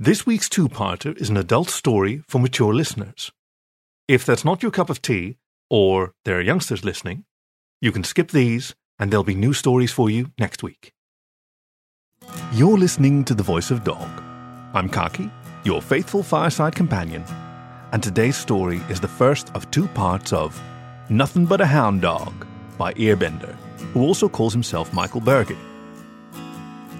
This week's two parter is an adult story for mature listeners. If that's not your cup of tea, or there are youngsters listening, you can skip these and there'll be new stories for you next week. You're listening to The Voice of Dog. I'm Khaki, your faithful fireside companion, and today's story is the first of two parts of Nothing But a Hound Dog by Earbender, who also calls himself Michael Bergey.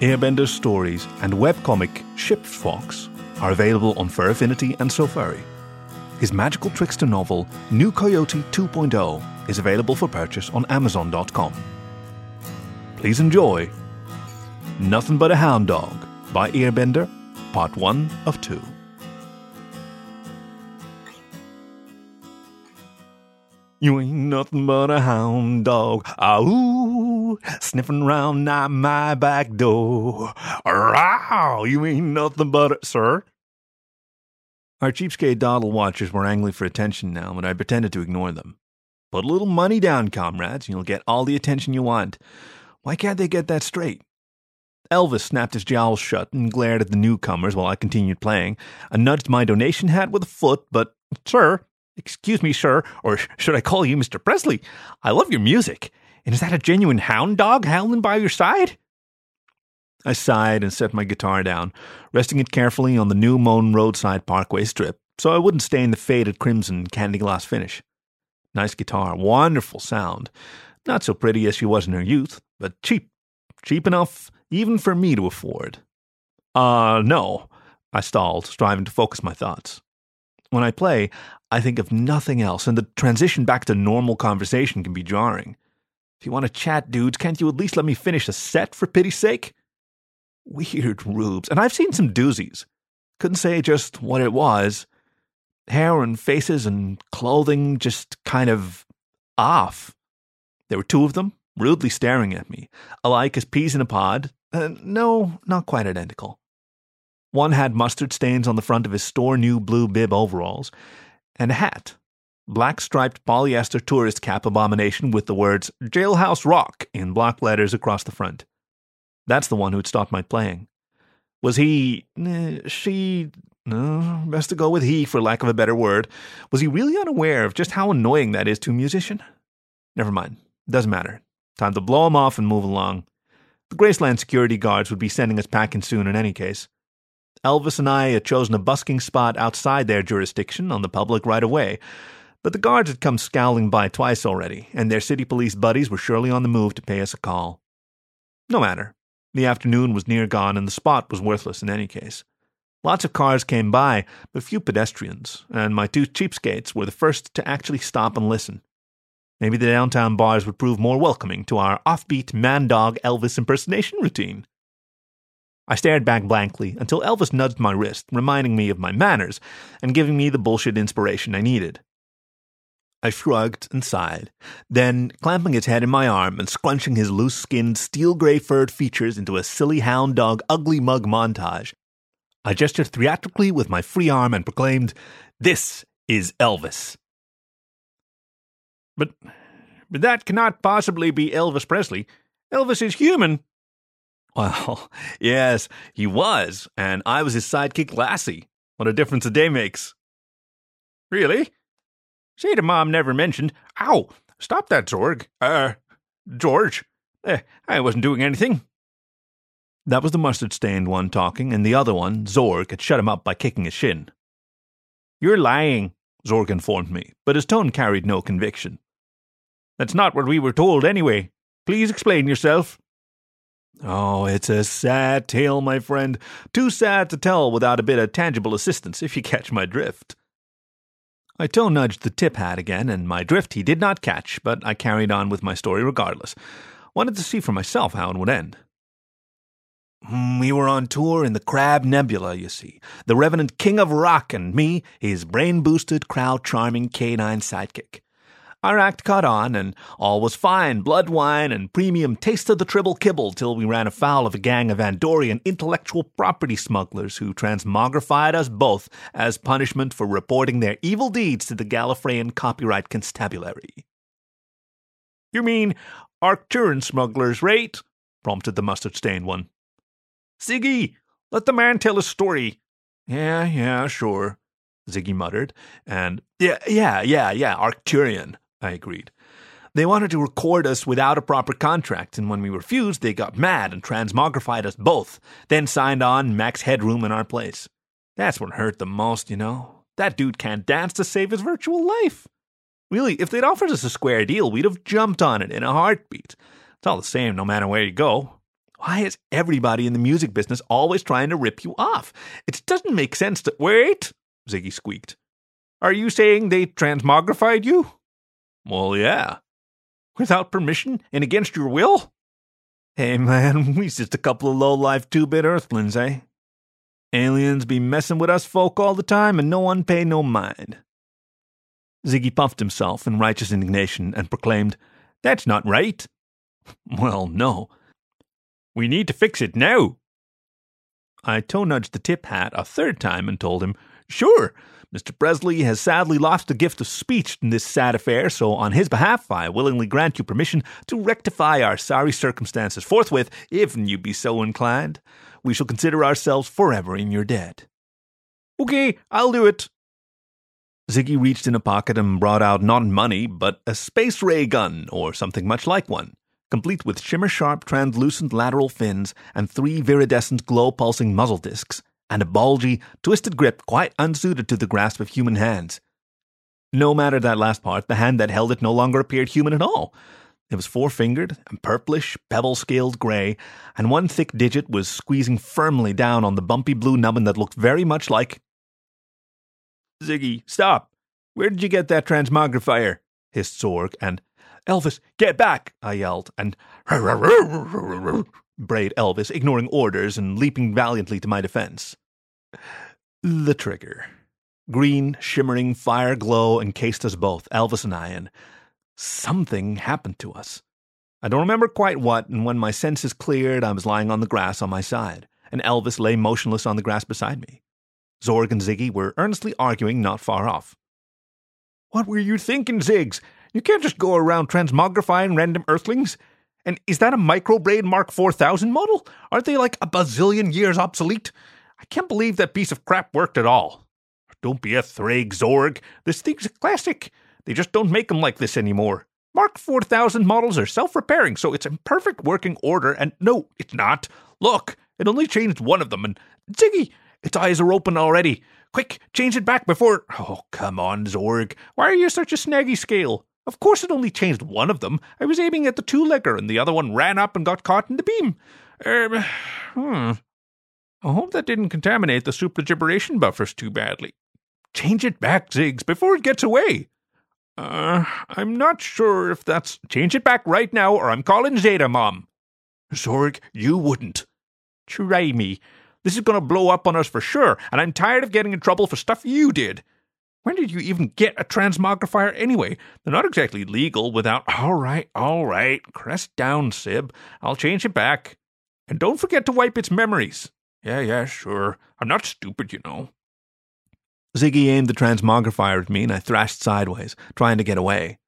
Earbender's stories and webcomic Ship's Fox are available on Fur Affinity and SoFurry. His magical trickster novel, New Coyote 2.0, is available for purchase on Amazon.com. Please enjoy Nothing But a Hound Dog by Earbender, Part 1 of 2. You ain't nothing but a hound dog, ah sniffing round at my back door. Row, you ain't nothing but a, sir. Our cheapskate dawdle watchers were angling for attention now, but I pretended to ignore them. Put a little money down, comrades, and you'll get all the attention you want. Why can't they get that straight? Elvis snapped his jowls shut and glared at the newcomers while I continued playing. I nudged my donation hat with a foot, but, sir, excuse me, sir, or should I call you Mr. Presley? I love your music. And is that a genuine hound dog howling by your side? I sighed and set my guitar down, resting it carefully on the new mown roadside parkway strip so I wouldn't stain the faded crimson candy glass finish. Nice guitar, wonderful sound. Not so pretty as she was in her youth, but cheap. Cheap enough even for me to afford. Uh, no, I stalled, striving to focus my thoughts. When I play, I think of nothing else, and the transition back to normal conversation can be jarring. If you want to chat, dudes, can't you at least let me finish a set for pity's sake? Weird rubes, and I've seen some doozies. Couldn't say just what it was. Hair and faces and clothing just kind of off. There were two of them, rudely staring at me, alike as peas in a pod. Uh, no, not quite identical. One had mustard stains on the front of his store new blue bib overalls, and a hat. Black striped polyester tourist cap abomination with the words Jailhouse Rock in block letters across the front. That's the one who'd stopped my playing. Was he. Eh, she. Best to go with he for lack of a better word. Was he really unaware of just how annoying that is to a musician? Never mind. Doesn't matter. Time to blow him off and move along. The Graceland security guards would be sending us packing soon in any case. Elvis and I had chosen a busking spot outside their jurisdiction on the public right away, but the guards had come scowling by twice already, and their city police buddies were surely on the move to pay us a call. No matter. The afternoon was near gone, and the spot was worthless in any case. Lots of cars came by, but few pedestrians, and my two cheapskates were the first to actually stop and listen. Maybe the downtown bars would prove more welcoming to our offbeat man dog Elvis impersonation routine. I stared back blankly until Elvis nudged my wrist, reminding me of my manners and giving me the bullshit inspiration I needed. I shrugged and sighed, then, clamping his head in my arm and scrunching his loose skinned, steel gray furred features into a silly hound dog ugly mug montage, I gestured theatrically with my free arm and proclaimed, This is Elvis. But, but that cannot possibly be Elvis Presley. Elvis is human. Well, yes, he was, and I was his sidekick Lassie. What a difference a day makes. Really? Say to Mom never mentioned. Ow! Stop that, Zorg. Uh, George. Eh, I wasn't doing anything. That was the mustard stained one talking, and the other one, Zorg, had shut him up by kicking his shin. You're lying, Zorg informed me, but his tone carried no conviction. That's not what we were told anyway. Please explain yourself. Oh, it's a sad tale, my friend. Too sad to tell without a bit of tangible assistance, if you catch my drift. I toe nudged the tip hat again, and my drift he did not catch, but I carried on with my story regardless. Wanted to see for myself how it would end. Hmm, we were on tour in the Crab Nebula, you see. The Revenant King of Rock and me, his brain boosted, crowd charming canine sidekick. Our act caught on, and all was fine blood wine and premium taste of the tribble kibble till we ran afoul of a gang of Andorian intellectual property smugglers who transmogrified us both as punishment for reporting their evil deeds to the Gallifreyan Copyright Constabulary. You mean Arcturan smugglers, right? prompted the mustard stained one. Ziggy, let the man tell his story. Yeah, yeah, sure, Ziggy muttered. And yeah, yeah, yeah, yeah, Arcturian, I agreed. They wanted to record us without a proper contract, and when we refused, they got mad and transmogrified us both, then signed on Max Headroom in our place. That's what hurt the most, you know. That dude can't dance to save his virtual life. Really, if they'd offered us a square deal, we'd have jumped on it in a heartbeat. It's all the same no matter where you go. Why is everybody in the music business always trying to rip you off? It doesn't make sense to. Wait! Ziggy squeaked. Are you saying they transmogrified you? Well, yeah. Without permission and against your will? Hey, man, we's just a couple of low-life two-bit earthlings, eh? Aliens be messing with us folk all the time, and no one pay no mind. Ziggy puffed himself in righteous indignation and proclaimed, That's not right. Well, no. We need to fix it now. I toe nudged the tip hat a third time and told him, Sure, Mr. Presley has sadly lost the gift of speech in this sad affair, so on his behalf I willingly grant you permission to rectify our sorry circumstances forthwith, if you be so inclined. We shall consider ourselves forever in your debt. Okay, I'll do it. Ziggy reached in a pocket and brought out not money, but a space ray gun, or something much like one complete with shimmer sharp translucent lateral fins and three viridescent glow pulsing muzzle discs, and a bulgy, twisted grip quite unsuited to the grasp of human hands. No matter that last part, the hand that held it no longer appeared human at all. It was four fingered and purplish, pebble scaled gray, and one thick digit was squeezing firmly down on the bumpy blue nubbin that looked very much like. Ziggy, stop! Where did you get that transmogrifier? hissed Zorg, and Elvis, get back! I yelled, and brayed Elvis, ignoring orders and leaping valiantly to my defense. The trigger. Green, shimmering fire glow encased us both, Elvis and I, and something happened to us. I don't remember quite what, and when my senses cleared, I was lying on the grass on my side, and Elvis lay motionless on the grass beside me. Zorg and Ziggy were earnestly arguing not far off. What were you thinking, Ziggs? You can't just go around transmogrifying random earthlings. And is that a Microbrain Mark 4000 model? Aren't they like a bazillion years obsolete? I can't believe that piece of crap worked at all. Don't be a thrag, Zorg. This thing's a classic. They just don't make them like this anymore. Mark 4000 models are self repairing, so it's in perfect working order. And no, it's not. Look, it only changed one of them. And Ziggy, its eyes are open already. Quick, change it back before. Oh, come on, Zorg. Why are you such a snaggy scale? Of course it only changed one of them. I was aiming at the two-legger, and the other one ran up and got caught in the beam. Er, hmm. I hope that didn't contaminate the supragiberation buffers too badly. Change it back, Ziggs, before it gets away. Uh, I'm not sure if that's. Change it back right now, or I'm calling Zeta, Mom. Zorg, you wouldn't. Try me. This is going to blow up on us for sure, and I'm tired of getting in trouble for stuff you did. When did you even get a transmogrifier anyway? They're not exactly legal without. All right, all right. Crest down, Sib. I'll change it back. And don't forget to wipe its memories. Yeah, yeah, sure. I'm not stupid, you know. Ziggy aimed the transmogrifier at me, and I thrashed sideways, trying to get away.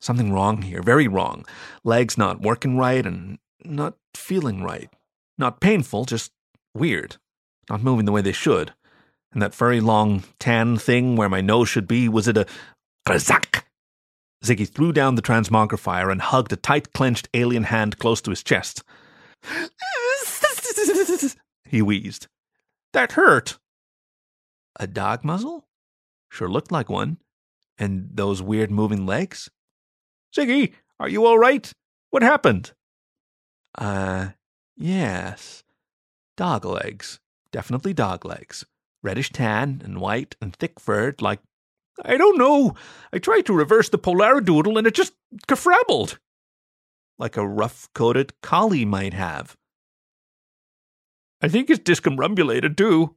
Something wrong here, very wrong. Legs not working right and not feeling right. Not painful, just weird. Not moving the way they should. And that furry long tan thing where my nose should be, was it a Kazak? Ziggy threw down the transmogrifier and hugged a tight clenched alien hand close to his chest. he wheezed. That hurt. A dog muzzle? Sure looked like one. And those weird moving legs? Ziggy, are you all right? What happened? Uh, yes. Dog legs. Definitely dog legs reddish tan and white and thick furred, like. I don't know. I tried to reverse the polaridoodle and it just kafrabbled. Like a rough coated collie might have. I think it's discombobulated too.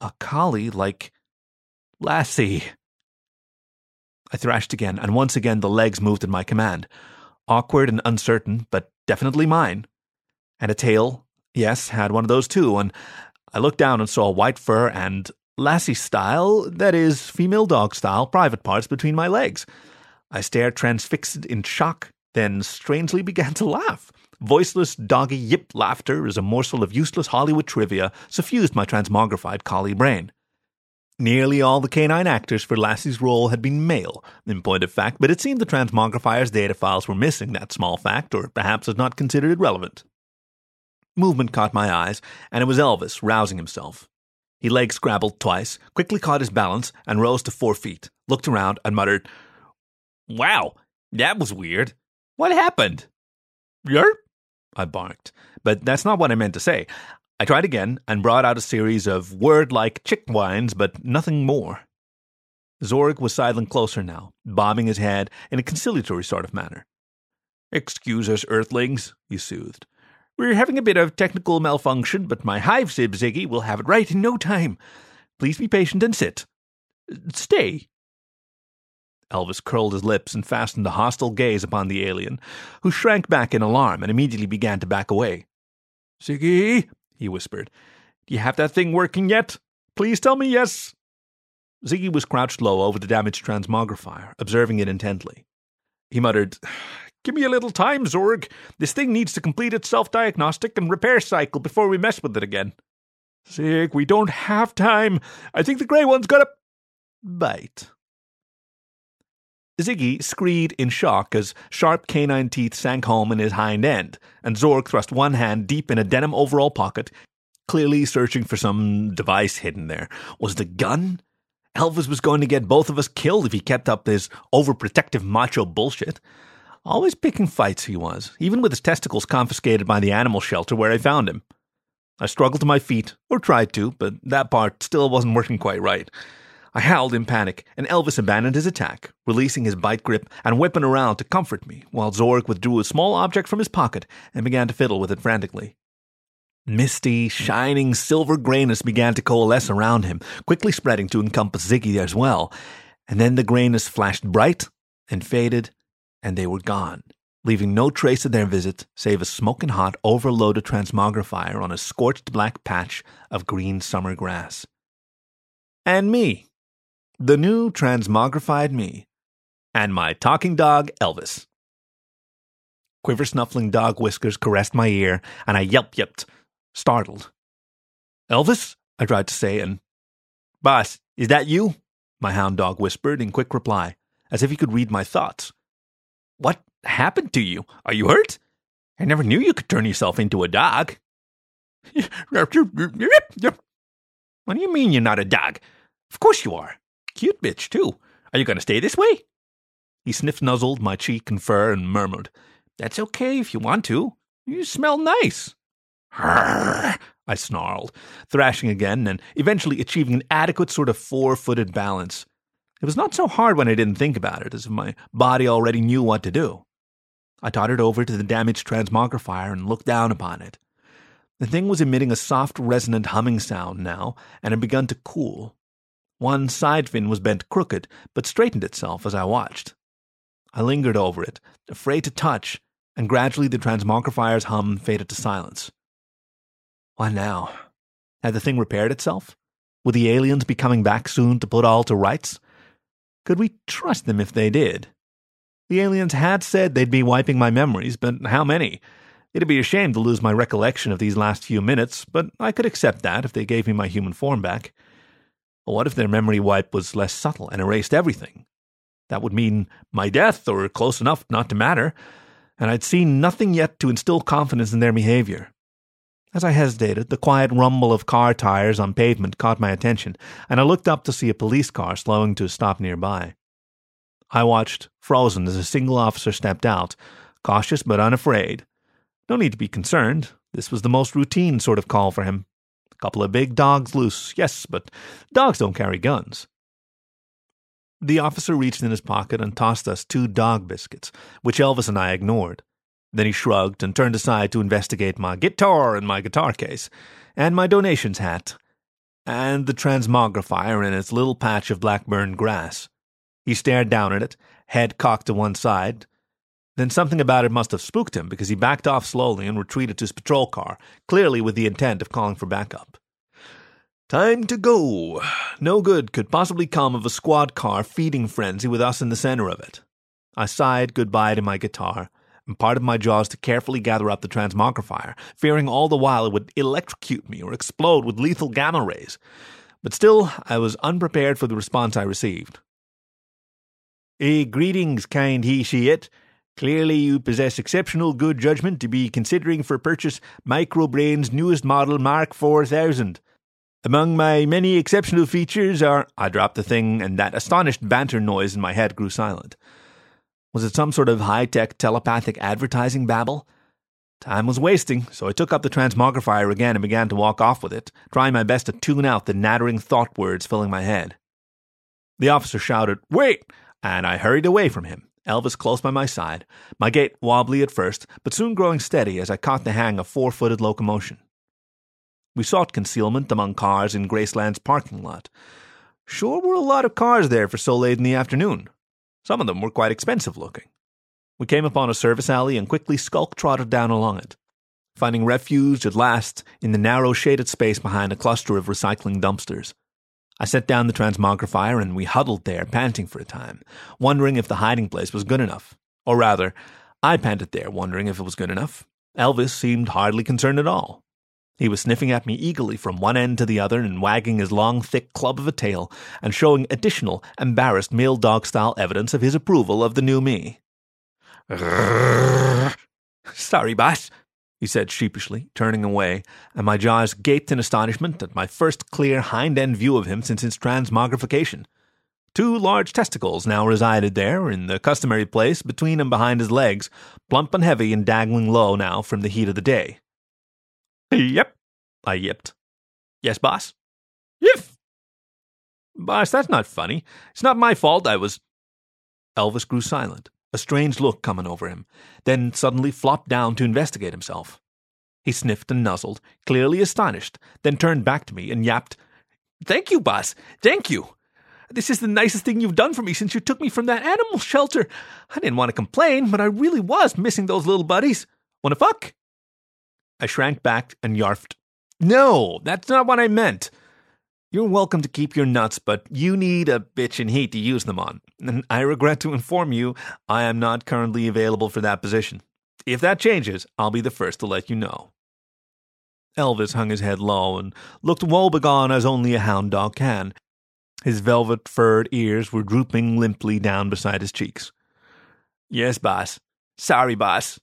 A collie like Lassie. I thrashed again, and once again the legs moved at my command. Awkward and uncertain, but definitely mine. And a tail, yes, had one of those too, and I looked down and saw white fur and lassie style, that is, female dog style, private parts between my legs. I stared transfixed in shock, then strangely began to laugh. voiceless, doggy yip laughter as a morsel of useless Hollywood trivia suffused my transmogrified collie brain. Nearly all the canine actors for Lassie's role had been male, in point of fact, but it seemed the transmogrifier's data files were missing that small fact, or perhaps had not considered it relevant. Movement caught my eyes, and it was Elvis rousing himself. He leg scrabbled twice, quickly caught his balance, and rose to four feet, looked around, and muttered, Wow, that was weird. What happened? Yerp, I barked. But that's not what I meant to say. I tried again and brought out a series of word like chick whines, but nothing more. Zorg was sidling closer now, bobbing his head in a conciliatory sort of manner. Excuse us, Earthlings, he soothed. We're having a bit of technical malfunction, but my hive sib Ziggy will have it right in no time. Please be patient and sit. Stay. Elvis curled his lips and fastened a hostile gaze upon the alien, who shrank back in alarm and immediately began to back away. Ziggy, he whispered. Do you have that thing working yet? Please tell me yes. Ziggy was crouched low over the damaged transmogrifier, observing it intently. He muttered, Give me a little time, Zorg. This thing needs to complete its self diagnostic and repair cycle before we mess with it again. Zig, we don't have time. I think the grey one's got a bite. Ziggy screed in shock as sharp canine teeth sank home in his hind end, and Zorg thrust one hand deep in a denim overall pocket, clearly searching for some device hidden there. Was the gun? Elvis was going to get both of us killed if he kept up his overprotective macho bullshit. Always picking fights he was, even with his testicles confiscated by the animal shelter where I found him. I struggled to my feet, or tried to, but that part still wasn't working quite right. I howled in panic, and Elvis abandoned his attack, releasing his bite grip and whipping around to comfort me, while Zorg withdrew a small object from his pocket and began to fiddle with it frantically. Misty, shining silver grayness began to coalesce around him, quickly spreading to encompass Ziggy as well, and then the grayness flashed bright and faded, and they were gone, leaving no trace of their visit save a smoking hot, overloaded transmogrifier on a scorched black patch of green summer grass. And me, the new transmogrified me, and my talking dog, Elvis. Quiver snuffling dog whiskers caressed my ear, and I yelp yelped, startled. Elvis? I tried to say, and Boss, is that you? My hound dog whispered in quick reply, as if he could read my thoughts. What happened to you? Are you hurt? I never knew you could turn yourself into a dog. what do you mean you're not a dog? Of course you are. Cute bitch, too. Are you going to stay this way? He sniff nuzzled my cheek and fur and murmured, That's okay if you want to. You smell nice. I snarled, thrashing again and eventually achieving an adequate sort of four footed balance. It was not so hard when I didn't think about it, as if my body already knew what to do. I tottered over to the damaged transmogrifier and looked down upon it. The thing was emitting a soft, resonant humming sound now, and had begun to cool. One side fin was bent crooked, but straightened itself as I watched. I lingered over it, afraid to touch, and gradually the transmogrifier's hum faded to silence. What now? Had the thing repaired itself? Would the aliens be coming back soon to put all to rights? Could we trust them if they did? The aliens had said they'd be wiping my memories, but how many? It'd be a shame to lose my recollection of these last few minutes, but I could accept that if they gave me my human form back. What if their memory wipe was less subtle and erased everything? That would mean my death, or close enough not to matter, and I'd seen nothing yet to instill confidence in their behavior. As I hesitated, the quiet rumble of car tires on pavement caught my attention, and I looked up to see a police car slowing to a stop nearby. I watched, frozen, as a single officer stepped out, cautious but unafraid. No need to be concerned. This was the most routine sort of call for him. A couple of big dogs loose, yes, but dogs don't carry guns. The officer reached in his pocket and tossed us two dog biscuits, which Elvis and I ignored. Then he shrugged and turned aside to investigate my guitar in my guitar case, and my donations hat, and the transmogrifier in its little patch of blackburn grass. He stared down at it, head cocked to one side, then something about it must have spooked him because he backed off slowly and retreated to his patrol car, clearly with the intent of calling for backup. Time to go. No good could possibly come of a squad car feeding frenzy with us in the center of it. I sighed goodbye to my guitar and part of my jaws to carefully gather up the transmogrifier, fearing all the while it would electrocute me or explode with lethal gamma rays. But still, I was unprepared for the response I received. Eh, greetings, kind he, she, it. Clearly, you possess exceptional good judgment to be considering for purchase Microbrain's newest model, Mark 4000. Among my many exceptional features are. I dropped the thing, and that astonished banter noise in my head grew silent. Was it some sort of high tech telepathic advertising babble? Time was wasting, so I took up the transmogrifier again and began to walk off with it, trying my best to tune out the nattering thought words filling my head. The officer shouted, Wait! and I hurried away from him, Elvis close by my side, my gait wobbly at first, but soon growing steady as I caught the hang of four footed locomotion. We sought concealment among cars in Graceland's parking lot. Sure were a lot of cars there for so late in the afternoon. Some of them were quite expensive looking. We came upon a service alley and quickly skulk trotted down along it, finding refuge at last in the narrow shaded space behind a cluster of recycling dumpsters. I set down the transmogrifier and we huddled there, panting for a time, wondering if the hiding place was good enough. Or rather, I panted there, wondering if it was good enough. Elvis seemed hardly concerned at all. He was sniffing at me eagerly from one end to the other and wagging his long, thick club of a tail and showing additional, embarrassed male dog style evidence of his approval of the new me. Sorry, boss, he said sheepishly, turning away, and my jaws gaped in astonishment at my first clear hind end view of him since his transmogrification. Two large testicles now resided there, in the customary place between and behind his legs, plump and heavy and dangling low now from the heat of the day. Yep, I yipped. Yes, boss? Yif! Boss, that's not funny. It's not my fault I was. Elvis grew silent, a strange look coming over him, then suddenly flopped down to investigate himself. He sniffed and nuzzled, clearly astonished, then turned back to me and yapped, Thank you, boss. Thank you. This is the nicest thing you've done for me since you took me from that animal shelter. I didn't want to complain, but I really was missing those little buddies. Wanna fuck? I shrank back and yarfed. No, that's not what I meant. You're welcome to keep your nuts, but you need a bitch in heat to use them on. And I regret to inform you, I am not currently available for that position. If that changes, I'll be the first to let you know. Elvis hung his head low and looked woebegone as only a hound dog can. His velvet furred ears were drooping limply down beside his cheeks. Yes, boss. Sorry, boss.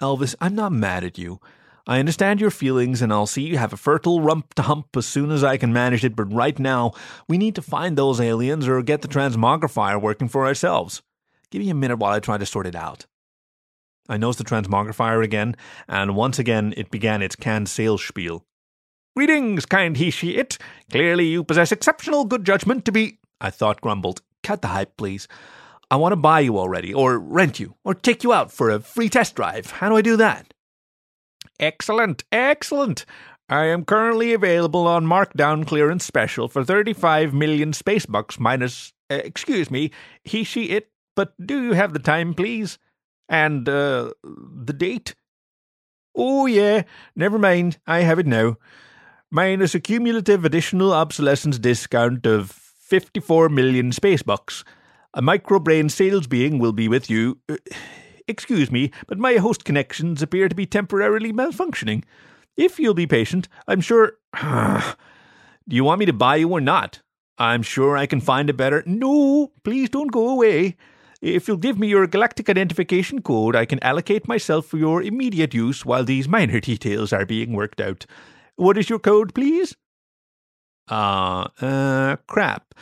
Elvis, I'm not mad at you. I understand your feelings, and I'll see you have a fertile rump to hump as soon as I can manage it, but right now, we need to find those aliens or get the transmogrifier working for ourselves. Give me a minute while I try to sort it out. I nosed the transmogrifier again, and once again it began its canned sales spiel. Greetings, kind he she it. Clearly you possess exceptional good judgment to be. I thought grumbled. Cut the hype, please. I want to buy you already, or rent you, or take you out for a free test drive. How do I do that? Excellent, excellent. I am currently available on markdown clearance special for 35 million space bucks minus, uh, excuse me, he, she, it, but do you have the time, please? And, uh, the date? Oh, yeah, never mind, I have it now. Minus a cumulative additional obsolescence discount of 54 million space bucks. A microbrain sales being will be with you. Uh, excuse me, but my host connections appear to be temporarily malfunctioning. If you'll be patient, I'm sure. Do you want me to buy you or not? I'm sure I can find a better. No, please don't go away. If you'll give me your galactic identification code, I can allocate myself for your immediate use while these minor details are being worked out. What is your code, please? Uh, uh, crap.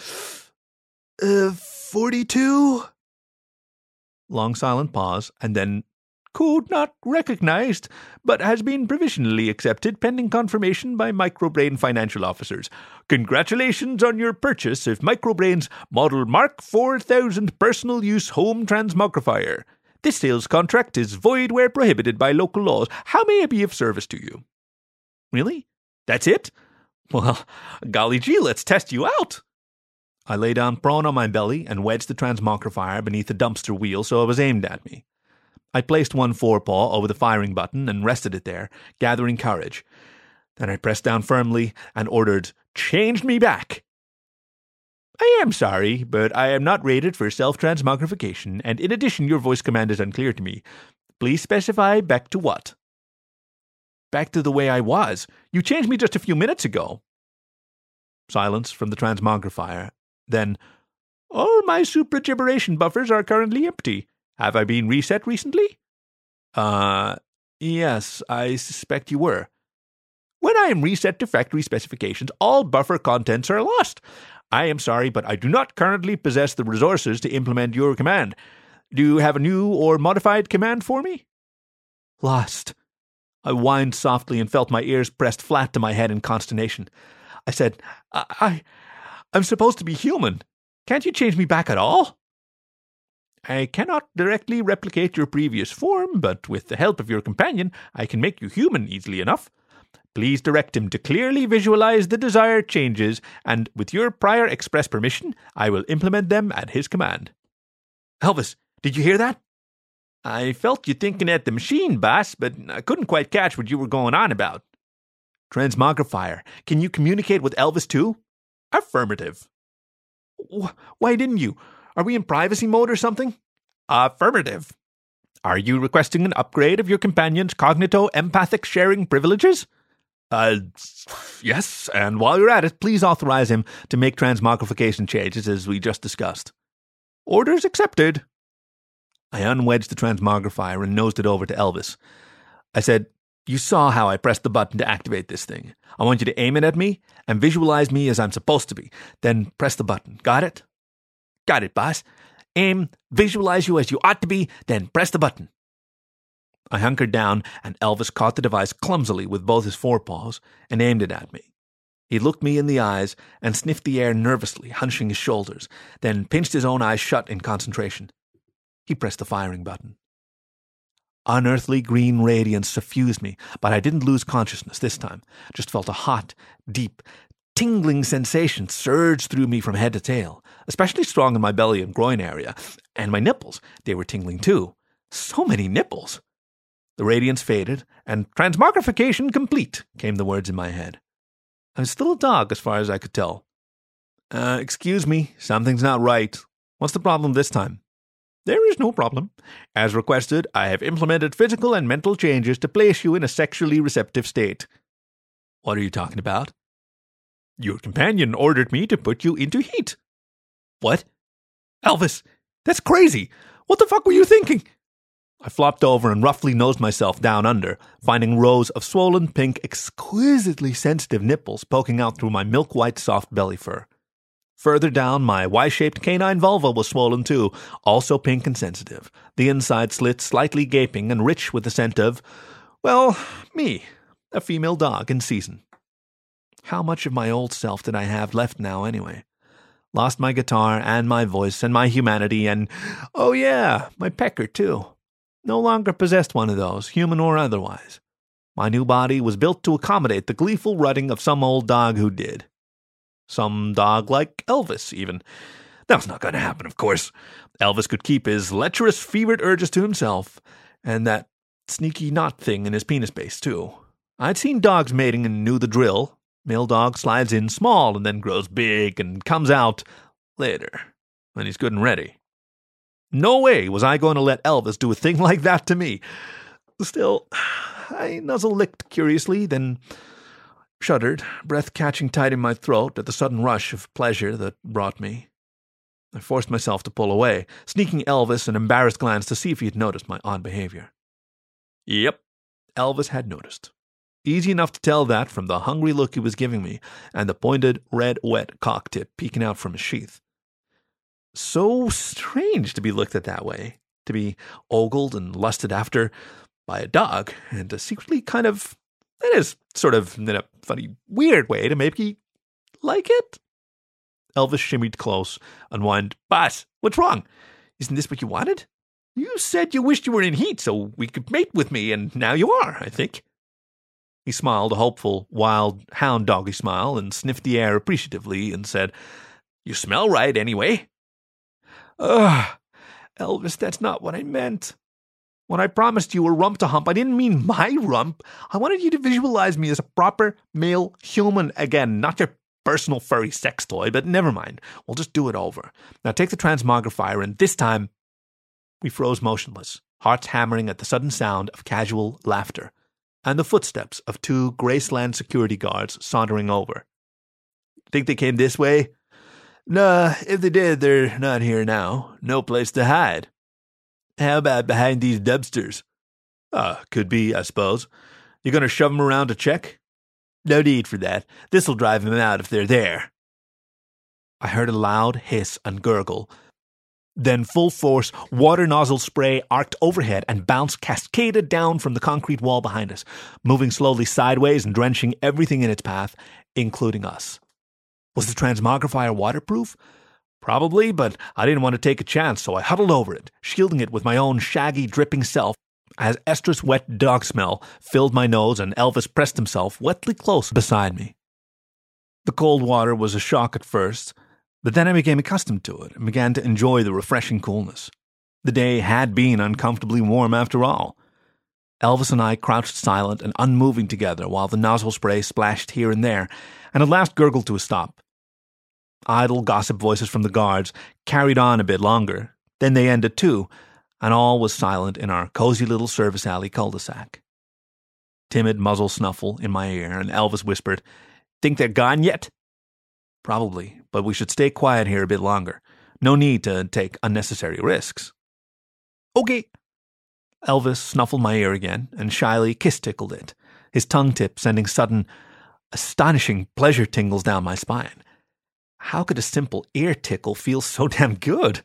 Uh, 42? Long silent pause, and then code not recognized, but has been provisionally accepted pending confirmation by Microbrain financial officers. Congratulations on your purchase of Microbrain's Model Mark 4000 personal use home transmogrifier. This sales contract is void where prohibited by local laws. How may I be of service to you? Really? That's it? Well, golly gee, let's test you out. I lay down prone on my belly and wedged the transmogrifier beneath the dumpster wheel so it was aimed at me. I placed one forepaw over the firing button and rested it there, gathering courage. Then I pressed down firmly and ordered, Change me back! I am sorry, but I am not rated for self transmogrification, and in addition, your voice command is unclear to me. Please specify back to what? Back to the way I was. You changed me just a few minutes ago. Silence from the transmogrifier. Then, all my supragiberation buffers are currently empty. Have I been reset recently? Uh, yes, I suspect you were. When I am reset to factory specifications, all buffer contents are lost. I am sorry, but I do not currently possess the resources to implement your command. Do you have a new or modified command for me? Lost. I whined softly and felt my ears pressed flat to my head in consternation. I said, I, I I'm supposed to be human. Can't you change me back at all? I cannot directly replicate your previous form, but with the help of your companion, I can make you human easily enough. Please direct him to clearly visualize the desired changes, and with your prior express permission, I will implement them at his command. Elvis, did you hear that? I felt you thinking at the machine, boss, but I couldn't quite catch what you were going on about. Transmogrifier, can you communicate with Elvis too? Affirmative. Why didn't you? Are we in privacy mode or something? Affirmative. Are you requesting an upgrade of your companion's cognito empathic sharing privileges? Uh, yes, and while you're at it, please authorize him to make transmogrification changes as we just discussed. Orders accepted. I unwedged the transmogrifier and nosed it over to Elvis. I said, You saw how I pressed the button to activate this thing. I want you to aim it at me and visualize me as I'm supposed to be. Then press the button. Got it? Got it, boss. Aim, visualize you as you ought to be, then press the button. I hunkered down, and Elvis caught the device clumsily with both his forepaws and aimed it at me. He looked me in the eyes and sniffed the air nervously, hunching his shoulders, then pinched his own eyes shut in concentration. He pressed the firing button. Unearthly green radiance suffused me, but I didn't lose consciousness this time. Just felt a hot, deep, tingling sensation surge through me from head to tail, especially strong in my belly and groin area. And my nipples, they were tingling too. So many nipples. The radiance faded, and transmogrification complete, came the words in my head. I was still a dog as far as I could tell. Uh, excuse me, something's not right. What's the problem this time? There is no problem. As requested, I have implemented physical and mental changes to place you in a sexually receptive state. What are you talking about? Your companion ordered me to put you into heat. What? Elvis, that's crazy. What the fuck were you thinking? I flopped over and roughly nosed myself down under, finding rows of swollen, pink, exquisitely sensitive nipples poking out through my milk white soft belly fur. Further down, my Y shaped canine vulva was swollen too, also pink and sensitive, the inside slit slightly gaping and rich with the scent of, well, me, a female dog in season. How much of my old self did I have left now, anyway? Lost my guitar and my voice and my humanity and, oh yeah, my pecker too. No longer possessed one of those, human or otherwise. My new body was built to accommodate the gleeful rutting of some old dog who did. Some dog like Elvis, even. That was not going to happen, of course. Elvis could keep his lecherous, fevered urges to himself, and that sneaky knot thing in his penis base, too. I'd seen dogs mating and knew the drill. Male dog slides in small and then grows big and comes out later, when he's good and ready. No way was I going to let Elvis do a thing like that to me. Still, I nuzzle licked curiously, then shuddered, breath catching tight in my throat at the sudden rush of pleasure that brought me. I forced myself to pull away, sneaking Elvis an embarrassed glance to see if he had noticed my odd behavior. Yep, Elvis had noticed. Easy enough to tell that from the hungry look he was giving me and the pointed, red, wet cock tip peeking out from his sheath so strange to be looked at that way, to be ogled and lusted after by a dog, and to secretly kind of, that is sort of in a funny, weird way to maybe like it. Elvis shimmied close, and whined, Boss, what's wrong? Isn't this what you wanted? You said you wished you were in heat so we could mate with me, and now you are, I think. He smiled a hopeful, wild, hound doggy smile and sniffed the air appreciatively and said, You smell right, anyway. Ugh, Elvis, that's not what I meant. When I promised you a rump to hump, I didn't mean my rump. I wanted you to visualize me as a proper male human again, not your personal furry sex toy, but never mind. We'll just do it over. Now take the transmogrifier, and this time. We froze motionless, hearts hammering at the sudden sound of casual laughter and the footsteps of two Graceland security guards sauntering over. Think they came this way? Nah, if they did, they're not here now. No place to hide. How about behind these dumpsters? Ah, uh, could be, I suppose. You gonna shove 'em around to check? No need for that. This'll drive 'em out if they're there. I heard a loud hiss and gurgle, then full force water nozzle spray arced overhead and bounced cascaded down from the concrete wall behind us, moving slowly sideways and drenching everything in its path, including us. Was the transmogrifier waterproof? Probably, but I didn't want to take a chance, so I huddled over it, shielding it with my own shaggy, dripping self as estrus wet dog smell filled my nose and Elvis pressed himself wetly close beside me. The cold water was a shock at first, but then I became accustomed to it and began to enjoy the refreshing coolness. The day had been uncomfortably warm after all. Elvis and I crouched silent and unmoving together while the nozzle spray splashed here and there, and at last gurgled to a stop. Idle gossip voices from the guards carried on a bit longer, then they ended too, and all was silent in our cozy little service alley cul-de-sac. Timid muzzle snuffle in my ear, and Elvis whispered, Think they're gone yet? Probably, but we should stay quiet here a bit longer. No need to take unnecessary risks. Okay. Elvis snuffled my ear again and shyly kiss tickled it, his tongue tip sending sudden, astonishing pleasure tingles down my spine. How could a simple ear tickle feel so damn good?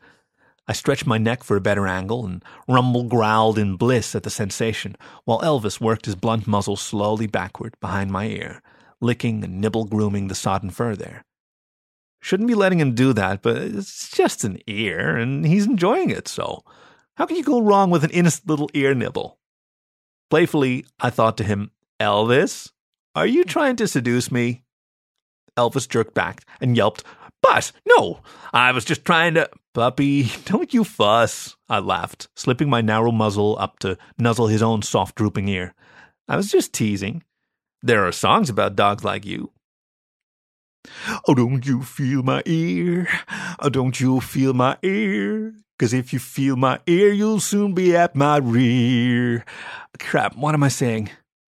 I stretched my neck for a better angle, and Rumble growled in bliss at the sensation, while Elvis worked his blunt muzzle slowly backward behind my ear, licking and nibble grooming the sodden fur there. Shouldn't be letting him do that, but it's just an ear, and he's enjoying it, so how can you go wrong with an innocent little ear nibble? Playfully, I thought to him, Elvis, are you trying to seduce me? Elvis jerked back and yelped, But, no, I was just trying to. Puppy, don't you fuss, I laughed, slipping my narrow muzzle up to nuzzle his own soft drooping ear. I was just teasing. There are songs about dogs like you. Oh, don't you feel my ear? Oh, don't you feel my ear? Cause if you feel my ear, you'll soon be at my rear. Crap, what am I saying?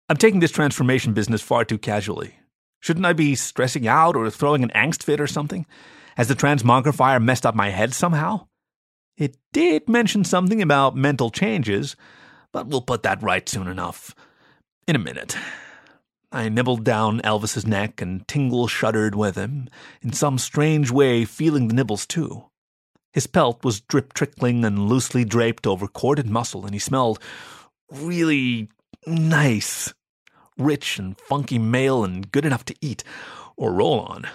I'm taking this transformation business far too casually. Shouldn't I be stressing out or throwing an angst fit or something? Has the transmogrifier messed up my head somehow? It did mention something about mental changes, but we'll put that right soon enough. In a minute. I nibbled down Elvis's neck, and Tingle shuddered with him, in some strange way feeling the nibbles too. His pelt was drip trickling and loosely draped over corded muscle, and he smelled really nice, rich and funky male and good enough to eat or roll on.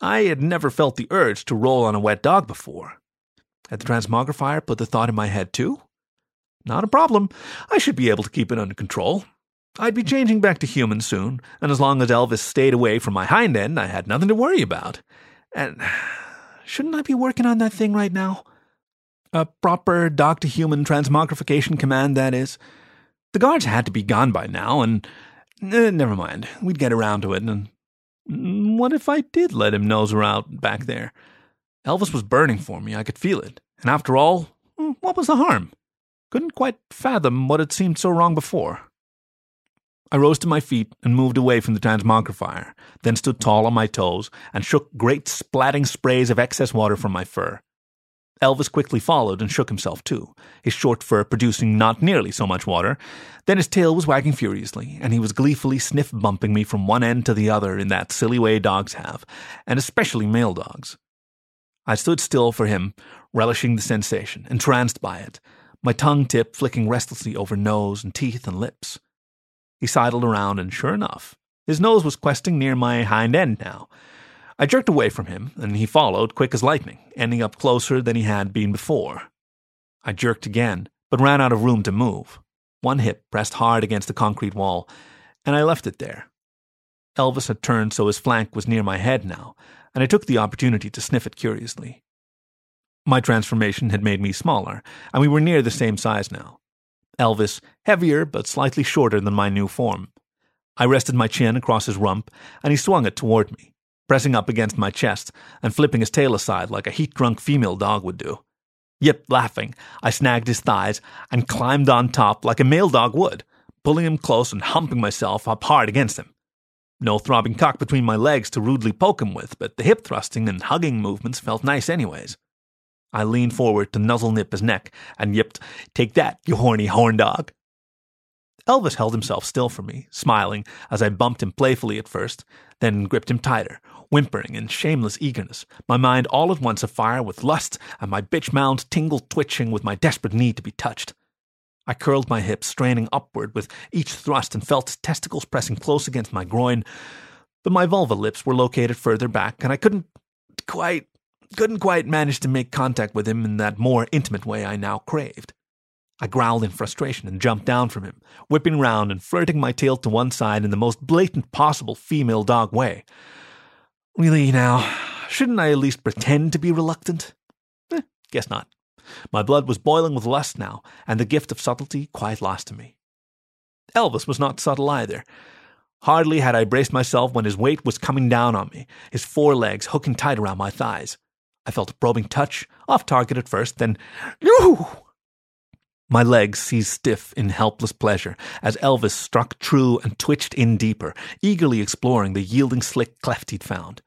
I had never felt the urge to roll on a wet dog before. Had the transmogrifier put the thought in my head too? Not a problem. I should be able to keep it under control. I'd be changing back to human soon, and as long as Elvis stayed away from my hind end, I had nothing to worry about. And shouldn't I be working on that thing right now? A proper dog to human transmogrification command, that is. The guards had to be gone by now, and eh, never mind. We'd get around to it. And what if I did let him nose her out back there? Elvis was burning for me. I could feel it. And after all, hmm, what was the harm? Couldn't quite fathom what had seemed so wrong before. I rose to my feet and moved away from the transmogrifier, then stood tall on my toes and shook great splatting sprays of excess water from my fur. Elvis quickly followed and shook himself too, his short fur producing not nearly so much water. Then his tail was wagging furiously, and he was gleefully sniff bumping me from one end to the other in that silly way dogs have, and especially male dogs. I stood still for him, relishing the sensation, entranced by it, my tongue tip flicking restlessly over nose and teeth and lips. He sidled around, and sure enough, his nose was questing near my hind end now. I jerked away from him, and he followed quick as lightning, ending up closer than he had been before. I jerked again, but ran out of room to move. One hip pressed hard against the concrete wall, and I left it there. Elvis had turned so his flank was near my head now, and I took the opportunity to sniff it curiously. My transformation had made me smaller, and we were near the same size now. Elvis, heavier but slightly shorter than my new form. I rested my chin across his rump, and he swung it toward me. Pressing up against my chest and flipping his tail aside like a heat drunk female dog would do. Yip, laughing, I snagged his thighs and climbed on top like a male dog would, pulling him close and humping myself up hard against him. No throbbing cock between my legs to rudely poke him with, but the hip thrusting and hugging movements felt nice anyways. I leaned forward to nuzzle nip his neck and yipped, Take that, you horny horn dog. Elvis held himself still for me, smiling as I bumped him playfully at first, then gripped him tighter, whimpering in shameless eagerness, my mind all at once afire with lust and my bitch mound tingle twitching with my desperate need to be touched. I curled my hips, straining upward with each thrust, and felt testicles pressing close against my groin. But my vulva lips were located further back, and I couldn't quite couldn't quite manage to make contact with him in that more intimate way I now craved. I growled in frustration and jumped down from him, whipping round and flirting my tail to one side in the most blatant possible female dog way. Really, now, shouldn't I at least pretend to be reluctant? Eh, guess not. My blood was boiling with lust now, and the gift of subtlety quite lost to me. Elvis was not subtle either. Hardly had I braced myself when his weight was coming down on me, his forelegs hooking tight around my thighs. I felt a probing touch, off target at first, then, yoo! My legs seized stiff in helpless pleasure as Elvis struck true and twitched in deeper, eagerly exploring the yielding slick cleft he'd found.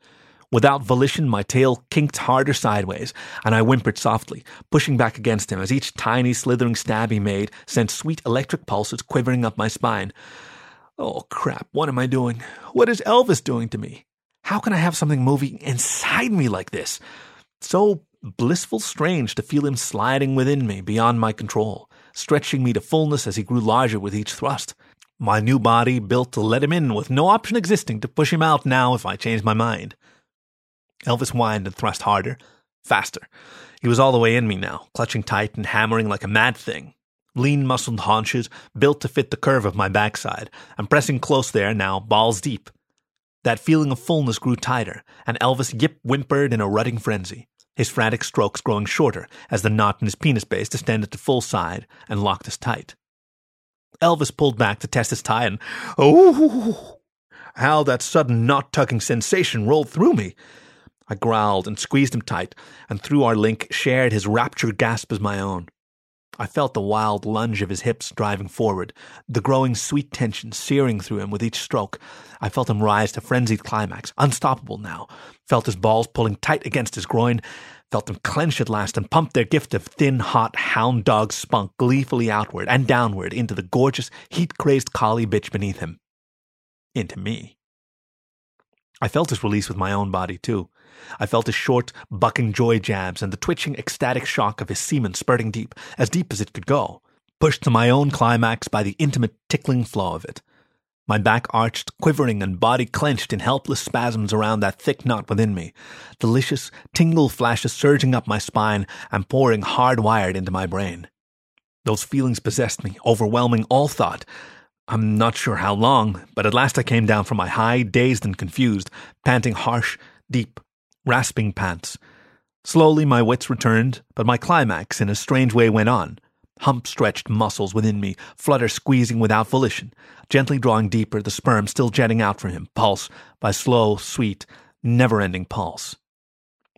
Without volition, my tail kinked harder sideways, and I whimpered softly, pushing back against him as each tiny slithering stab he made sent sweet electric pulses quivering up my spine. Oh, crap, what am I doing? What is Elvis doing to me? How can I have something moving inside me like this? So blissful strange to feel him sliding within me beyond my control, stretching me to fullness as he grew larger with each thrust. My new body built to let him in with no option existing to push him out now if I changed my mind. Elvis whined and thrust harder, faster. He was all the way in me now, clutching tight and hammering like a mad thing. Lean muscled haunches, built to fit the curve of my backside, and pressing close there now, balls deep. That feeling of fullness grew tighter, and Elvis yip whimpered in a rutting frenzy his frantic strokes growing shorter as the knot in his penis base descended to full side and locked us tight. Elvis pulled back to test his tie, and oh, how that sudden knot tugging sensation rolled through me. I growled and squeezed him tight, and through our link shared his rapture gasp as my own. I felt the wild lunge of his hips driving forward, the growing sweet tension searing through him with each stroke. I felt him rise to frenzied climax, unstoppable now. Felt his balls pulling tight against his groin. Felt them clench at last and pump their gift of thin, hot hound dog spunk gleefully outward and downward into the gorgeous, heat crazed collie bitch beneath him. Into me. I felt his release with my own body, too. I felt his short, bucking joy jabs and the twitching, ecstatic shock of his semen spurting deep, as deep as it could go, pushed to my own climax by the intimate, tickling flow of it. My back arched, quivering, and body clenched in helpless spasms around that thick knot within me. Delicious, tingle flashes surging up my spine and pouring hardwired into my brain. Those feelings possessed me, overwhelming all thought. I'm not sure how long, but at last I came down from my high, dazed and confused, panting harsh, deep, rasping pants. Slowly my wits returned, but my climax in a strange way went on. Hump stretched muscles within me, flutter squeezing without volition, gently drawing deeper, the sperm still jetting out from him, pulse by slow, sweet, never ending pulse.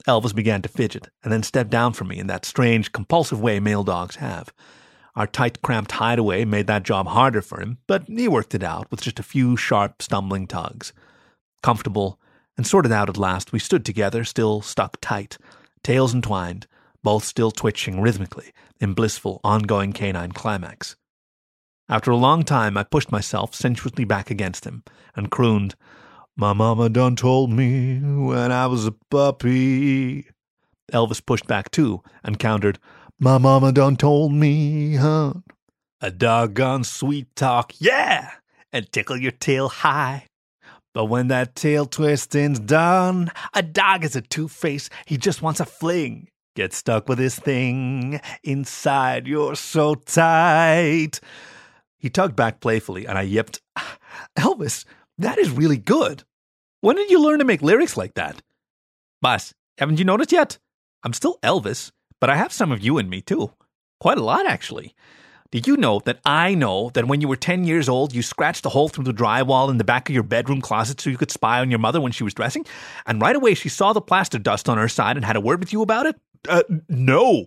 Elvis began to fidget, and then stepped down from me in that strange, compulsive way male dogs have. Our tight, cramped hideaway made that job harder for him, but he worked it out with just a few sharp, stumbling tugs. Comfortable, and sorted out at last, we stood together, still stuck tight, tails entwined, both still twitching rhythmically in blissful, ongoing canine climax. After a long time, I pushed myself sensuously back against him and crooned, My mama done told me when I was a puppy. Elvis pushed back too and countered, My mama done told me, huh? A doggone sweet talk, yeah! And tickle your tail high. But when that tail twisting's done, a dog is a two face. He just wants a fling. Get stuck with his thing inside. You're so tight. He tugged back playfully, and I yipped, ah, Elvis, that is really good. When did you learn to make lyrics like that? Boss, haven't you noticed yet? I'm still Elvis, but I have some of you in me too. Quite a lot, actually. Did you know that I know that when you were 10 years old, you scratched a hole through the drywall in the back of your bedroom closet so you could spy on your mother when she was dressing? And right away, she saw the plaster dust on her side and had a word with you about it? Uh, no.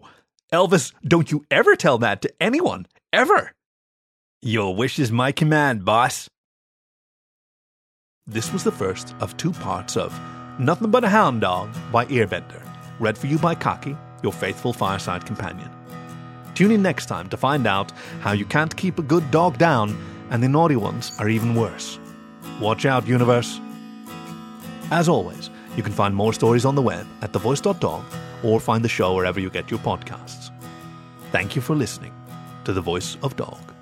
Elvis, don't you ever tell that to anyone. Ever. Your wish is my command, boss. This was the first of two parts of Nothing But a Hound Dog by Earbender, read for you by Khaki, your faithful fireside companion. Tune in next time to find out how you can't keep a good dog down and the naughty ones are even worse. Watch out, universe. As always, you can find more stories on the web at thevoice.dog or find the show wherever you get your podcasts. Thank you for listening to The Voice of Dog.